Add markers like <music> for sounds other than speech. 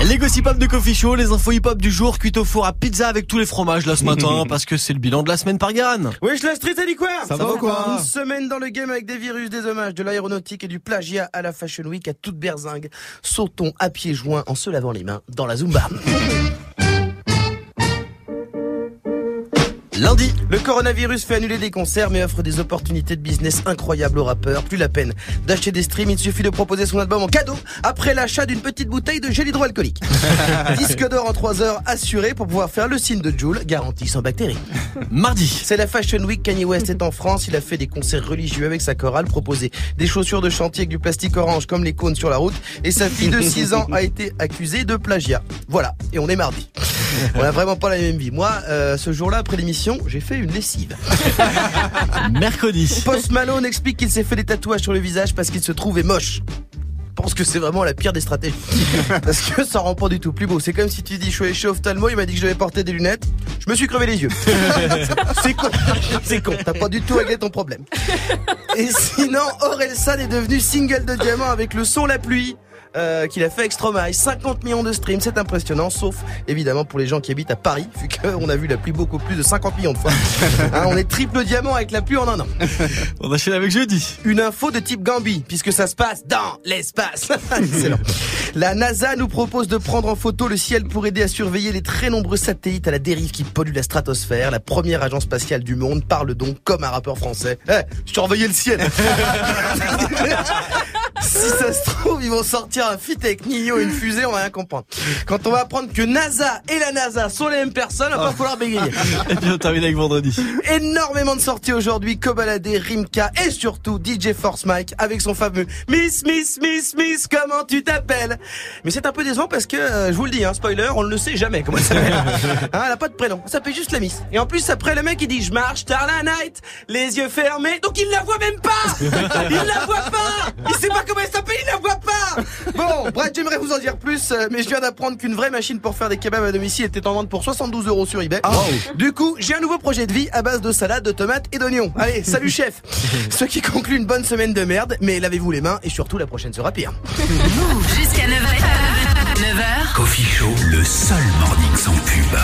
Les gossip hop de Coffee Show, les infos hip hop du jour, cuite au four à pizza avec tous les fromages là ce matin, <laughs> parce que c'est le bilan de la semaine par Garan. Wesh la street, elle dit quoi Ça va ou quoi Une semaine dans le game avec des virus, des hommages, de l'aéronautique et du plagiat à la Fashion Week à toute berzingue. Sautons à pieds joints en se lavant les mains dans la Zumba. <laughs> Lundi, Le coronavirus fait annuler des concerts mais offre des opportunités de business incroyables aux rappeurs. Plus la peine d'acheter des streams, il suffit de proposer son album en cadeau après l'achat d'une petite bouteille de gel hydroalcoolique. <laughs> Disque d'or en 3 heures assuré pour pouvoir faire le signe de Joule, garanti sans bactéries. mardi, C'est la Fashion Week, Kanye West est en France, il a fait des concerts religieux avec sa chorale, proposé des chaussures de chantier avec du plastique orange comme les cônes sur la route, et sa fille de 6 ans a été accusée de plagiat. Voilà, et on est mardi. On a vraiment pas la même vie. Moi, euh, ce jour-là, après l'émission, j'ai fait une lessive. <laughs> mercredi, Post Malone explique qu'il s'est fait des tatouages sur le visage parce qu'il se trouvait moche. Je pense que c'est vraiment la pire des stratégies. <laughs> Parce que ça rend pas du tout plus beau. C'est comme si tu dis, je suis allé chez Ophtalmo, il m'a dit que je devais porter des lunettes. Je me suis crevé les yeux. <laughs> c'est con. C'est con. T'as pas du tout réglé ton problème. Et sinon, Orelsan est devenu single de diamant avec le son La Pluie. Euh, qu'il a fait Stromae, 50 millions de streams, c'est impressionnant, sauf évidemment pour les gens qui habitent à Paris, vu qu'on a vu la pluie beaucoup plus de 50 millions de fois. <laughs> Hein, on est triple diamant avec la pluie en un an. <laughs> on enchaîne avec jeudi. Une info de type Gambi, puisque ça se passe dans l'espace. <laughs> Excellent. La NASA nous propose de prendre en photo le ciel pour aider à surveiller les très nombreux satellites à la dérive qui polluent la stratosphère. La première agence spatiale du monde parle donc comme un rappeur français. Eh, surveillez le ciel Si ça se trouve, ils vont sortir un feat avec Nio et une fusée, on va rien comprendre. Quand on va apprendre que NASA et la NASA sont les mêmes personnes, on va pas falloir bégayer. <laughs> Et puis on termine avec vendredi. Énormément de sorties aujourd'hui, Kobalade, Rimka et surtout DJ Force Mike avec son fameux Miss, Miss, Miss, Miss, comment tu t'appelles? Mais c'est un peu décevant parce que, euh, je vous le dis, hein, spoiler, on ne le sait jamais comment elle s'appelle. <laughs> Hein, elle a pas de prénom, elle s'appelle juste la Miss. Et en plus, après, le mec il dit, je marche tard la night, les yeux fermés, donc il la voit même pas <laughs> Il la voit pas Il Bref, j'aimerais vous en dire plus, euh, mais je viens d'apprendre qu'une vraie machine pour faire des kebabs à domicile était en vente pour 72 euros sur eBay. Du coup, j'ai un nouveau projet de vie à base de salade, de tomates et d'oignons. Allez, salut chef <laughs> Ce qui conclut une bonne semaine de merde, mais lavez-vous les mains et surtout la prochaine sera pire. Jusqu'à 9h. 9h. Coffee Show, le seul morning sans pub.